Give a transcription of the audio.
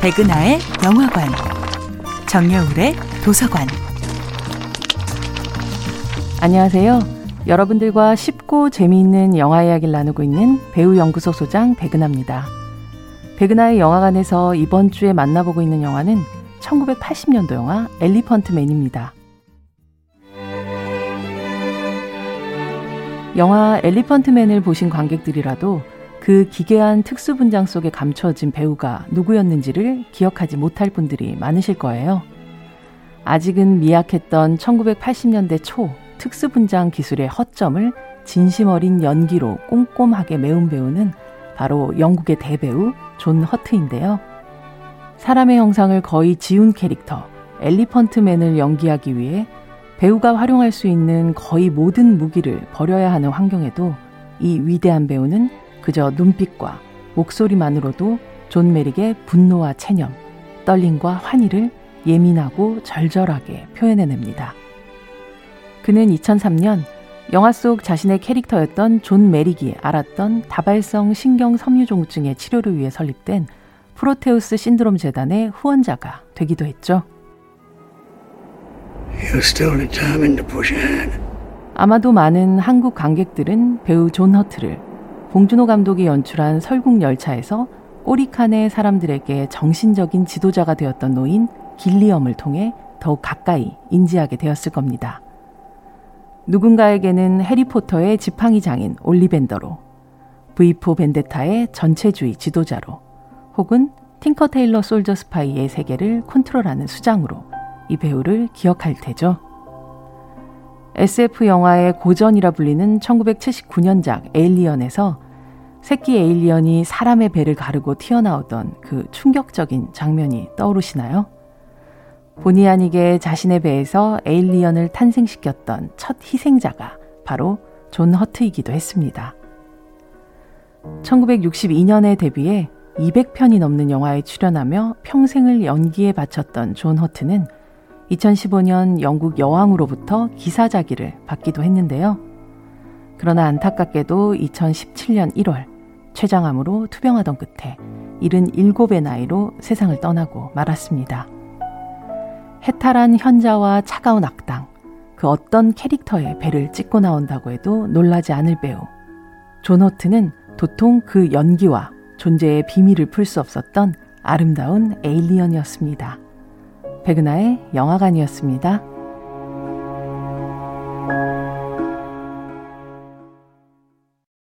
백은하의 영화관, 정여울의 도서관. 안녕하세요. 여러분들과 쉽고 재미있는 영화 이야기를 나누고 있는 배우 연구소 소장 백은하입니다. 백은하의 영화관에서 이번 주에 만나보고 있는 영화는 1980년도 영화 엘리펀트맨입니다. 영화 엘리펀트맨을 보신 관객들이라도 그 기괴한 특수 분장 속에 감춰진 배우가 누구였는지를 기억하지 못할 분들이 많으실 거예요. 아직은 미약했던 1980년대 초 특수 분장 기술의 허점을 진심 어린 연기로 꼼꼼하게 메운 배우는 바로 영국의 대배우 존 허트인데요. 사람의 형상을 거의 지운 캐릭터 엘리펀트맨을 연기하기 위해 배우가 활용할 수 있는 거의 모든 무기를 버려야 하는 환경에도 이 위대한 배우는 그저 눈빛과 목소리만으로도 존 메릭의 분노와 체념, 떨림과 환희를 예민하고 절절하게 표현해냅니다. 그는 2003년 영화 속 자신의 캐릭터였던 존 메릭이 앓았던 다발성 신경 섬유종증의 치료를 위해 설립된 프로테우스 신드롬 재단의 후원자가 되기도 했죠. 아마도 많은 한국 관객들은 배우 존 허트를 봉준호 감독이 연출한 설국열차에서 꼬리칸의 사람들에게 정신적인 지도자가 되었던 노인 길리엄을 통해 더욱 가까이 인지하게 되었을 겁니다. 누군가에게는 해리포터의 지팡이 장인 올리벤더로, 브이 포 벤데타의 전체주의 지도자로, 혹은 팅커 테일러 솔저 스파이의 세계를 컨트롤하는 수장으로 이 배우를 기억할 테죠. SF 영화의 고전이라 불리는 1979년작 에일리언에서 새끼 에일리언이 사람의 배를 가르고 튀어나오던 그 충격적인 장면이 떠오르시나요? 본의 아니게 자신의 배에서 에일리언을 탄생시켰던 첫 희생자가 바로 존 허트이기도 했습니다. 1962년에 데뷔해 200편이 넘는 영화에 출연하며 평생을 연기에 바쳤던 존 허트는 2015년 영국 여왕으로부터 기사 작위를 받기도 했는데요. 그러나 안타깝게도 2017년 1월 췌장암으로 투병하던 끝에 77의 나이로 세상을 떠나고 말았습니다. 해탈한 현자와 차가운 악당, 그 어떤 캐릭터의 배를 찢고 나온다고 해도 놀라지 않을 배우. 존 허트는 도통 그 연기와 존재의 비밀을 풀 수 없었던 아름다운 에일리언이었습니다. 백은하의 영화관이었습니다.